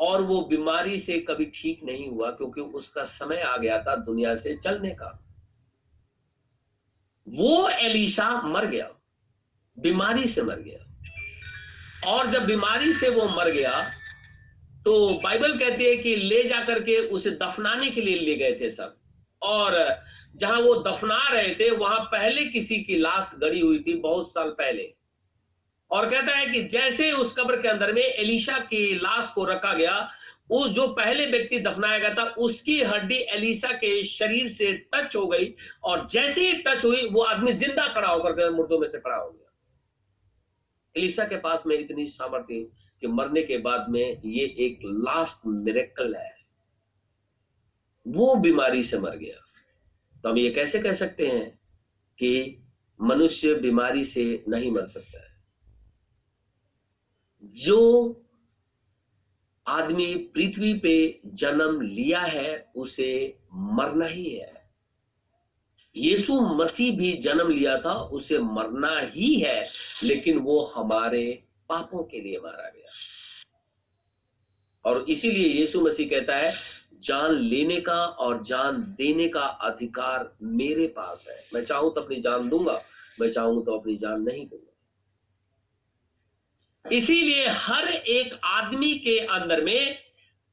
और वो बीमारी से कभी ठीक नहीं हुआ क्योंकि उसका समय आ गया था दुनिया से चलने का। वो एलिशा मर गया, बीमारी से मर गया। और जब बीमारी से वो मर गया तो बाइबल कहती है कि ले जाकर के उसे दफनाने के लिए ले गए थे सब। और जहाँ वो दफना रहे थे, वहाँ पहले किसी की लाश गड़ी हुई थी, बहुत साल पहले। और कहता है कि जैसे उस कब्र के अंदर में एलिशा की लाश को रखा गया, वो जो पहले व्यक्ति दफनाया गया था, उसकी हड्डी एलिसा के शरीर से टच हो गई और जैसे ही टच हुई, वो आदमी ज़िंदा खड़ा होकर मुर्दों में से खड़ा हो गया। एलिसा के पास में इतनी सामर्थ्य कि मरने के बाद में ये एक लास्ट मिरेकल है। वो बीमारी से मर गया। तो हम ये कैसे कह सकते हैं कि मनुष्य बीमारी से नहीं मर सकता है? जो आदमी पृथ्वी पे जन्म लिया है, उसे मरना ही है। यीशु मसीह भी जन्म लिया था, उसे मरना ही है, लेकिन वो हमारे पापों के लिए मारा गया। और इसीलिए यीशु मसीह कहता है, जान लेने का और जान देने का अधिकार मेरे पास है। मैं चाहूँ तो अपनी जान दूँगा, मैं चाहूँ तो अपनी जान नहीं दूँगा। इसीलिए हर एक आदमी के अंदर में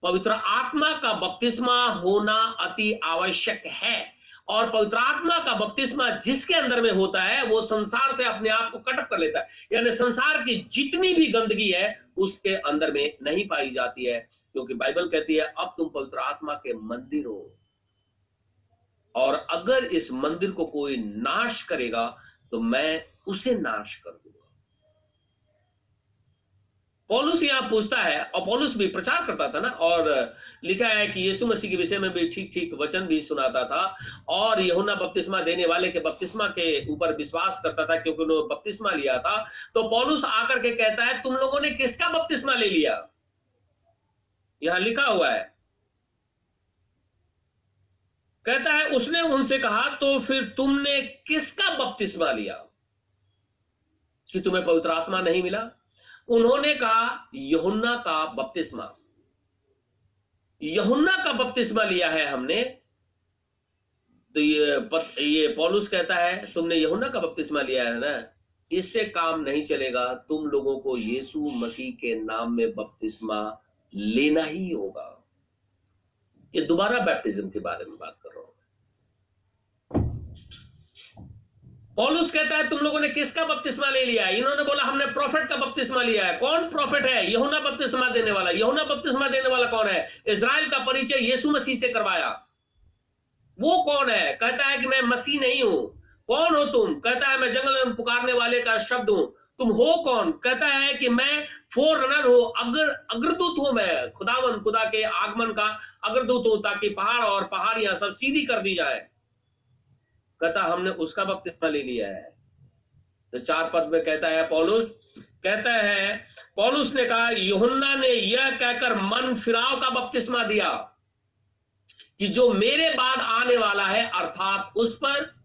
पवित्र आत्मा का बपतिस्मा होना अति आवश्यक है। और पवित्र आत्मा का बपतिस्मा जिसके अंदर में होता है, वो संसार से अपने आप को कटअप कर लेता है। यानी संसार की जितनी भी गंदगी है, उसके अंदर में नहीं पाई जाती है। क्योंकि बाइबल कहती है, अब तुम पवित्र आत्मा के मंदिर हो। और अगर इस मंदिर को कोई नाश करेगा तो मैं उसे नाश कर। पॉलुस यहाँ पूछता है, और पॉलुस भी प्रचार करता था ना, और लिखा है कि यीशु मसीह के विषय में भी ठीक ठीक वचन भी सुनाता था, और यहुना बपतिस्मा देने वाले के बपतिस्मा के ऊपर विश्वास करता था क्योंकि उन्होंने बपतिस्मा लिया था। तो पॉलुस आकर के कहता है, तुम लोगों ने किसका बपतिस्मा ले लिया? यहाँ लिखा हुआ है। कहता है, उसने उनसे कहा तो फिर तुमने किसका बपतिस्मा लिया? कि तुम्हें पवित्र आत्मा नहीं मिला? उन्होंने कहा यहुन्ना का बपतिस्मा। यहुन्ना का बपतिस्मा लिया है हमने। तो ये पत, ये पॉलुस कहता है तुमने यहुन्ना का बपतिस्मा लिया है ना? इससे काम नहीं चलेगा तुम लोगों को यीशु मसीह के नाम में बपतिस्मा लेना ही होगा। ये दोबारा बैप्टिज्म के बारे में बात कर रहा हूँ पॉलुस कहता है, तुम लोगों ने किसका बपतिस्मा ले लिया? है इन्होंने बोला, हमने प्रॉफिट का बपतिस्मा लिया है। कौन प्रॉफिट है? यहुना बपतिस्मा देने वाला। यहुना बपतिस्मा देने वाला कौन है? इज़राइल का परिचय यीशु मसीह से करवाया। वो कौन है? कहता है कि मैं मसीह नहीं हूँ। कौन हो तुम? कहता है, मैं जंगल में पुकारने वाले का शब्द हूँ। तुम हो कौन? कहता है कि मैं फोर रनर हूँ। अगर, अग्रदूत हूँ मैं, खुदावन, खुदा के आगमन का अग्रदूत हूँ, ताकि पहाड़ और पहाड़ियाँ सब सीधी कर दी जाए। कहता, हमने उसका बपतिस्मा ले लिया है। तो चार पद में कहता है, पौलुस, कहता है, पौलुस ने कहा, युहन्ना ने यह कहकर मन फिराव का बपतिस्मा दिया कि जो मेरे बाद आने वाला है, अर्थात उस पर,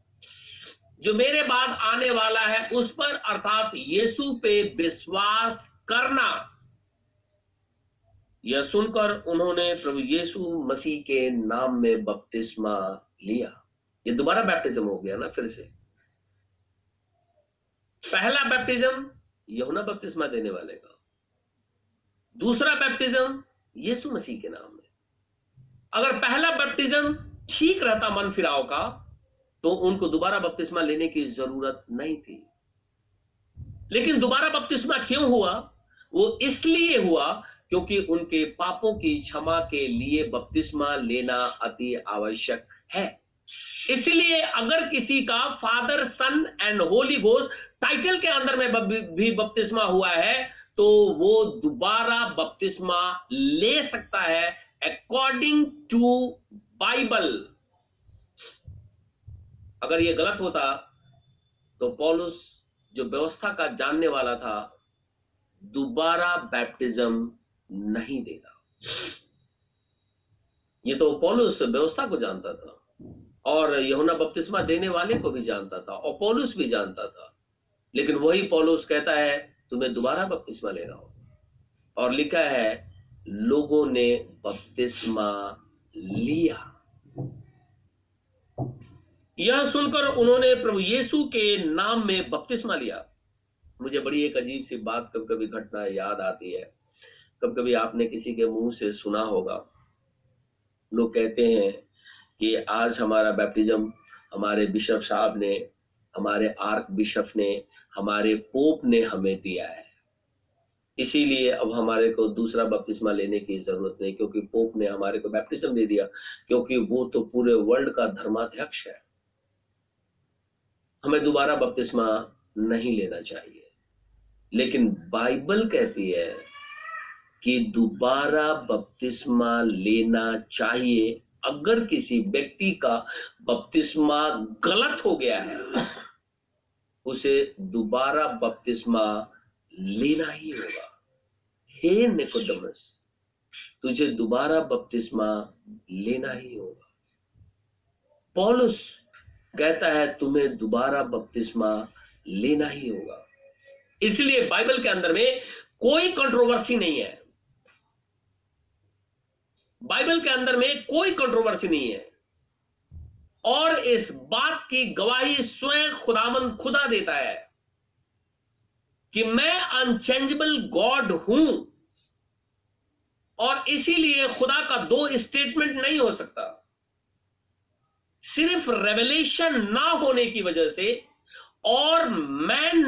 जो मेरे बाद आने वाला है, उस पर, अर्थात यीशु पे विश्वास करना। यह सुनकर उन्होंने प्रभु यीशु मसीह के नाम में बपतिस्मा लिया। ये दोबारा बैप्टिज्म हो गया ना फिर से। पहला बैप्टिज्म यहुना बपतिस्मा देने वाले का। दूसरा बैप्टिज्म यीशु मसीह के नाम में। अगर पहला बैप्टिज्म ठीक रहता मन फिराव का तो उनको दोबारा बपतिस्मा लेने की ज़रूरत नहीं थी। लेकिन दोबारा बपतिस्मा क्यों हुआ? वो इसलिए हुआ क्योंकि उनके पापों की क्षमा के लिए बपतिस्मा लेना अति आवश्यक है। इसलिए अगर किसी का Father Son and Holy Ghost title के अंदर में भी बपतिस्मा हुआ है तो वो दोबारा बपतिस्मा ले सकता है अकॉर्डिंग टू बाइबल अगर ये गलत होता तो पॉलुस जो व्यवस्था का जानने वाला था, दोबारा बैप्टिज्म नहीं देगा ये तो पॉलुस व्यवस्था को जानता था। और यहुना बपतिस्मा देने वाले को भी जानता था और पौलुस भी जानता था। लेकिन वही पौलुस कहता है, तुम्हें दोबारा बपतिस्मा लेना हो और लिखा है, लोगों ने बपतिस्मा लिया। यह सुनकर उन्होंने प्रभु यीशु के नाम में बपतिस्मा लिया। मुझे बड़ी एक अजीब सी बात कभी कभी घटना याद आती है। कभी कभी आपने किसी के मुँह से सुना होगा। लोग कहते हैं कि आज हमारा बैप्टिज्म हमारे बिशप साहब ने, हमारे आर्क बिशप ने, हमारे पोप ने हमें दिया है। इसीलिए अब हमारे को दूसरा बपतिस्मा लेने की ज़रूरत नहीं, क्योंकि पोप ने हमारे को बैप्टिज्म दे दिया, क्योंकि वो तो पूरे वर्ल्ड का धर्माध्यक्ष है। हमें दोबारा बपतिस्मा नहीं लेना चाहिए। लेकिन बाइबल कहती है कि दोबारा बपतिस्मा लेना चाहिए अगर किसी व्यक्ति का बपतिस्मा गलत हो गया है, उसे दोबारा बपतिस्मा लेना ही होगा। हे निकोदमस तुझे दोबारा बपतिस्मा लेना ही होगा। पॉलुस कहता है, तुम्हें दोबारा बपतिस्मा लेना ही होगा। इसलिए बाइबल के अंदर में कोई कंट्रोवर्सी नहीं है। बाइबल के अंदर में कोई कंट्रोवर्सी नहीं है। और इस बात की गवाही स्वयं खुदामंद खुदा देता है कि मैं अनचेंजेबल गॉड हूँ और इसीलिए खुदा का दो स्टेटमेंट नहीं हो सकता। सिर्फ़ रेवलेशन ना होने की वजह से और मैन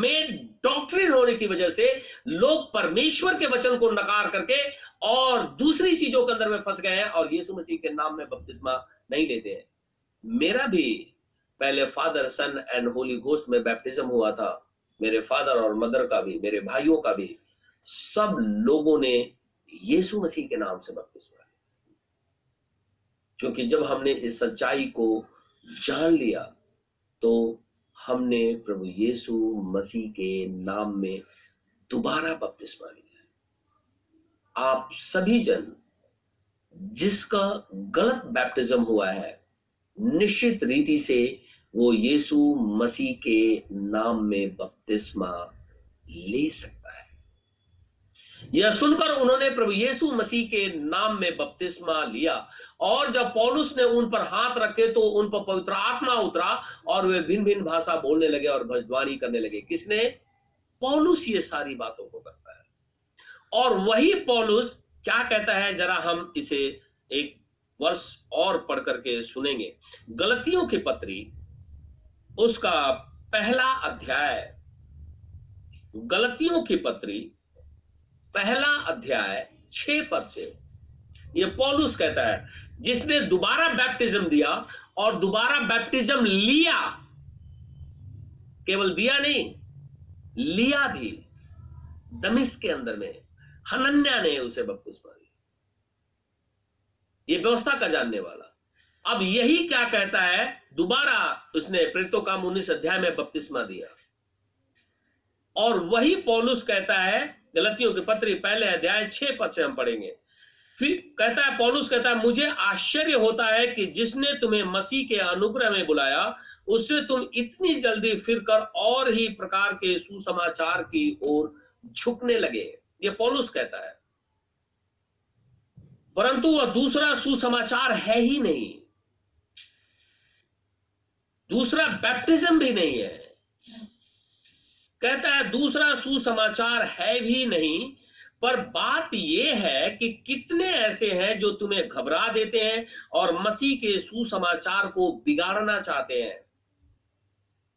मेड डॉक्ट्रिन होने की वजह से लोग परमेश्वर के वचन को नकार करके और दूसरी चीज़ों के अंदर में फंस गए हैं और यीशु मसीह के नाम में बपतिस्मा नहीं लेते हैं। मेरा भी पहले Father, Son and Holy Ghost में बैप्टिज्म हुआ था। मेरे फादर और मदर का भी, मेरे भाइयों का भी, सब लोगों ने यीशु मसीह के नाम से बपतिस्मा लिया। क्योंकि जब हमने इस सच्चाई को जान लिया तो हमने प्रभु यीशु मसीह के नाम में दोबारा बपतिस्मा लिया। आप सभी जन, जिसका गलत बैप्टिज्म हुआ है, निश्चित रीति से वो यीशु मसीह के नाम में बपतिस्मा ले सकता है। यह सुनकर उन्होंने प्रभु यीशु मसीह के नाम में बपतिस्मा लिया और जब पौलुस ने उन पर हाथ रखे तो उन पर पवित्र आत्मा उतरा और वे भिन्न भिन्न भाषा बोलने लगे और भजवानी करने लगे। किसने? पौलुस ये सारी बातों को करता है और वही पौलुस क्या कहता है? जरा हम इसे एक वर्ष और पढ़ करके सुनेंगे। गलतियों की पत्री, उसका पहला अध्याय। गलतियों की पत्री, पहला अध्याय, छह पद से। ये पॉलुस कहता है, जिसने दोबारा बैप्टिज्म दिया और दोबारा बैप्टिज्म लिया। केवल दिया नहीं, लिया भी। दमिश के अंदर में। हनन्या ने उसे बपतिस्मा दिया ये व्यवस्था का जानने वाला। अब यही क्या कहता है? दोबारा उसने प्रेतो का उन्नीस अध्याय में बपतिस्मा दिया। और वही पौलुस कहता है, गलतियों के पत्री पहले अध्याय छह पद से हम पढ़ेंगे। फिर कहता है, पौलुस कहता है, मुझे आश्चर्य होता है कि जिसने तुम्हें मसीह के अनुग्रह में बुलाया, उससे तुम इतनी जल्दी फिरकर और ही प्रकार के सुसमाचार की ओर झुकने लगे। ये पौलुस कहता है। परंतु वह दूसरा सुसमाचार है ही नहीं। दूसरा बैप्टिज्म भी नहीं है। कहता है, दूसरा सुसमाचार है भी नहीं, पर बात यह है कि कितने ऐसे हैं जो तुम्हें घबरा देते हैं और मसीह के सुसमाचार को बिगाड़ना चाहते हैं।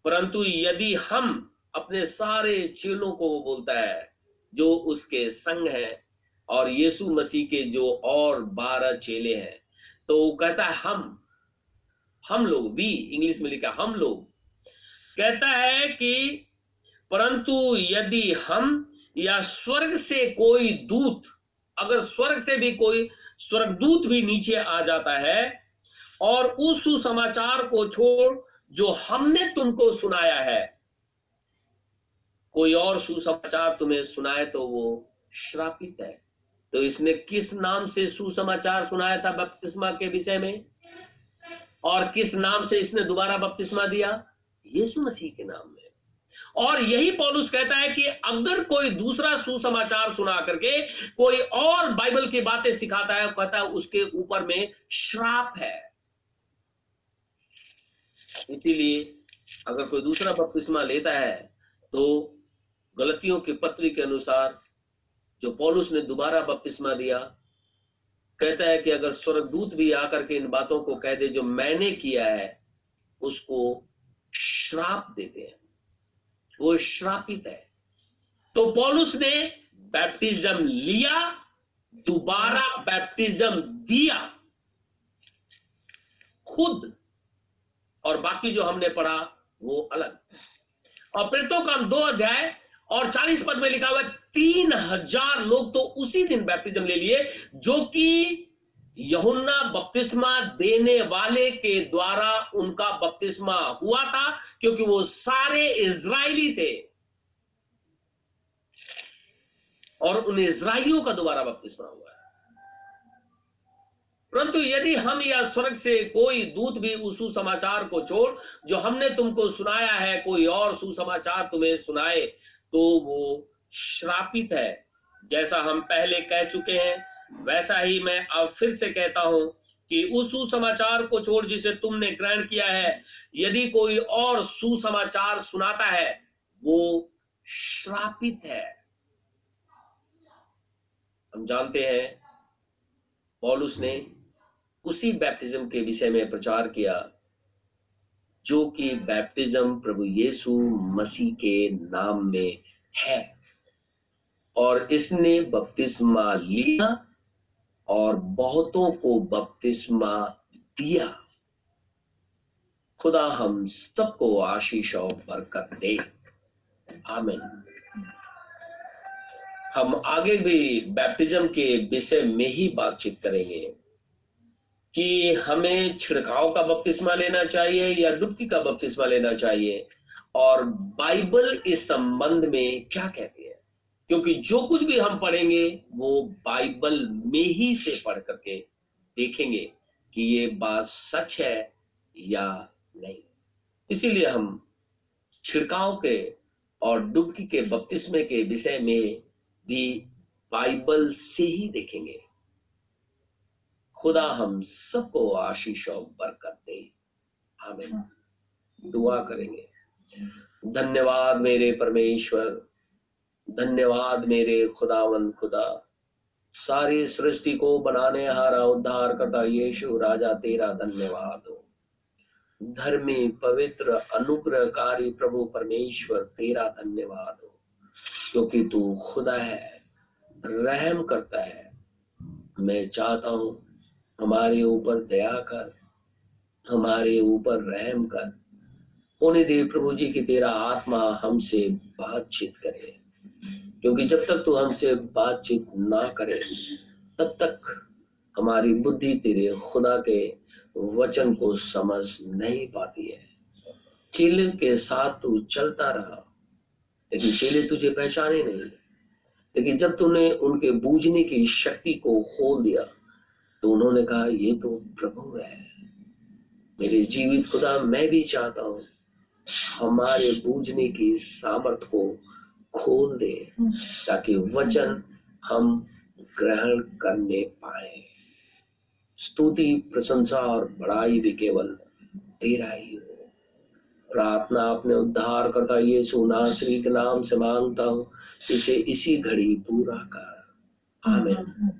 परंतु यदि हम अपने सारे चेलों को वो बोलता है जो उसके संग हैं और यीशु मसीह के जो और बारह चेले हैं। तो वो कहता है, हम हम लोग वी इंग्लिश में लिखा, हम लोग। कहता है कि, परंतु यदि हम या स्वर्ग से कोई दूत, अगर स्वर्ग से भी कोई स्वर्गदूत भी नीचे आ जाता है और उस सुसमाचार को छोड़ जो हमने तुमको सुनाया है कोई और सुसमाचार तुम्हें सुनाए तो वो श्रापित है। तो इसने किस नाम से सुसमाचार सुनाया था बपतिस्मा के विषय में? और किस नाम से इसने दोबारा बपतिस्मा दिया? यीशु मसीह के नाम में। और यही पौलुस कहता है कि अगर कोई दूसरा सुसमाचार सुना करके कोई और बाइबल की बातें सिखाता है, कहता है उसके ऊपर में श्राप है। इसीलिए अगर कोई दूसरा बपतिस्मा लेता है तो गलतियों की पत्री के अनुसार जो पौलुस ने दोबारा बपतिस्मा दिया, कहता है कि अगर स्वर्गदूत भी आकर के इन बातों को कह दे जो मैंने किया है, उसको श्राप देते हैं। वो श्रापित है। तो पौलुस ने बैप्टिज्म लिया, दोबारा बैप्टिज्म दिया। खुद और बाकी जो हमने पढ़ा, वो अलग। और प्रेतों का दो अध्याय और चालीस पद में लिखा हुआ तीन हज़ार लोग तो उसी दिन बैप्टिज्म ले लिए, जो कि यहुन्ना बपतिस्मा देने वाले के द्वारा उनका बपतिस्मा हुआ था, क्योंकि वो सारे इज़राइली थे। और उन इज़राइलियों का दोबारा बपतिस्मा हुआ परंतु यदि हम या स्वर्ग से कोई दूत भी उस सुसमाचार को छोड़, जो हमने तुमको सुनाया है, कोई और सुसमाचार तुम्हें सुनाए तो वो श्रापित है। जैसा हम पहले कह चुके हैं, वैसा ही मैं अब फिर से कहता हूँ कि उस सुसमाचार को छोड़ जिसे तुमने ग्रहण किया है, यदि कोई और सुसमाचार सुनाता है, वो श्रापित है। हम जानते हैं, पॉलुस ने उसी बैप्टिज्म के विषय में प्रचार किया। जो कि बैप्टिज्म प्रभु यीशु मसीह के नाम में है। और इसने बपतिस्मा लिया और बहुतों को बपतिस्मा दिया। खुदा हम सबको आशीष और बरकत दे। आमिन। हम आगे भी बैप्टिज्म के विषय में ही बातचीत करेंगे। कि हमें छिड़काव का बपतिस्मा लेना चाहिए या डुबकी का बपतिस्मा लेना चाहिए? और बाइबल इस संबंध में क्या कहती है? क्योंकि जो कुछ भी हम पढ़ेंगे, वो बाइबल में ही से पढ़ करके देखेंगे कि ये बात सच है या नहीं। इसीलिए हम छिड़काव के और डुबकी के बपतिस्मे के विषय में भी बाइबल से ही देखेंगे। खुदा हम सबको आशीष और बरकत दे। आमीन। दुआ करेंगे। धन्यवाद मेरे परमेश्वर। धन्यवाद मेरे खुदावंद खुदा। सारी सृष्टि को बनाने, हारा, उद्धार करता यीशु, राजा, तेरा धन्यवाद हो। धर्मी, पवित्र, अनुग्रहकारी प्रभु परमेश्वर, तेरा धन्यवाद हो। क्योंकि तू खुदा है, रहम करता है। मैं चाहता हूँ हमारे ऊपर दया कर, हमारे ऊपर रहम कर। होने दे प्रभु जी की तेरा आत्मा हमसे बातचीत करे। क्योंकि जब तक तू हमसे बातचीत ना करे, तब तक हमारी बुद्धि तेरे खुदा के वचन को समझ नहीं पाती है। चेले के साथ तू चलता रहा, लेकिन चेले तुझे पहचाने नहीं। लेकिन जब तूने उनके बूझने की शक्ति को खोल दिया तो उन्होंने कहा, ये तो प्रभु है। मेरे जीवित खुदा, मैं भी चाहता हूँ, हमारे बूझने की सामर्थ को खोल दे, ताकि वचन हम ग्रहण करने पाए। स्तुति, प्रशंसा और बड़ाई भी केवल तेरा ही हो। प्रार्थना अपने उद्धार करता ये नासरी के नाम से माँगता हूँ, इसे इसी घड़ी पूरा कर। आमीन।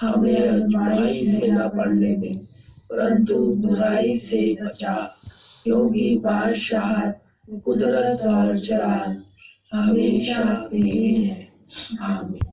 हमें अजमाई में न पड़ने दे, परंतु बुराई से बचा। क्योंकि बादशाह, कुदरत और जलाल, हमेशा तेरी है। आमीन।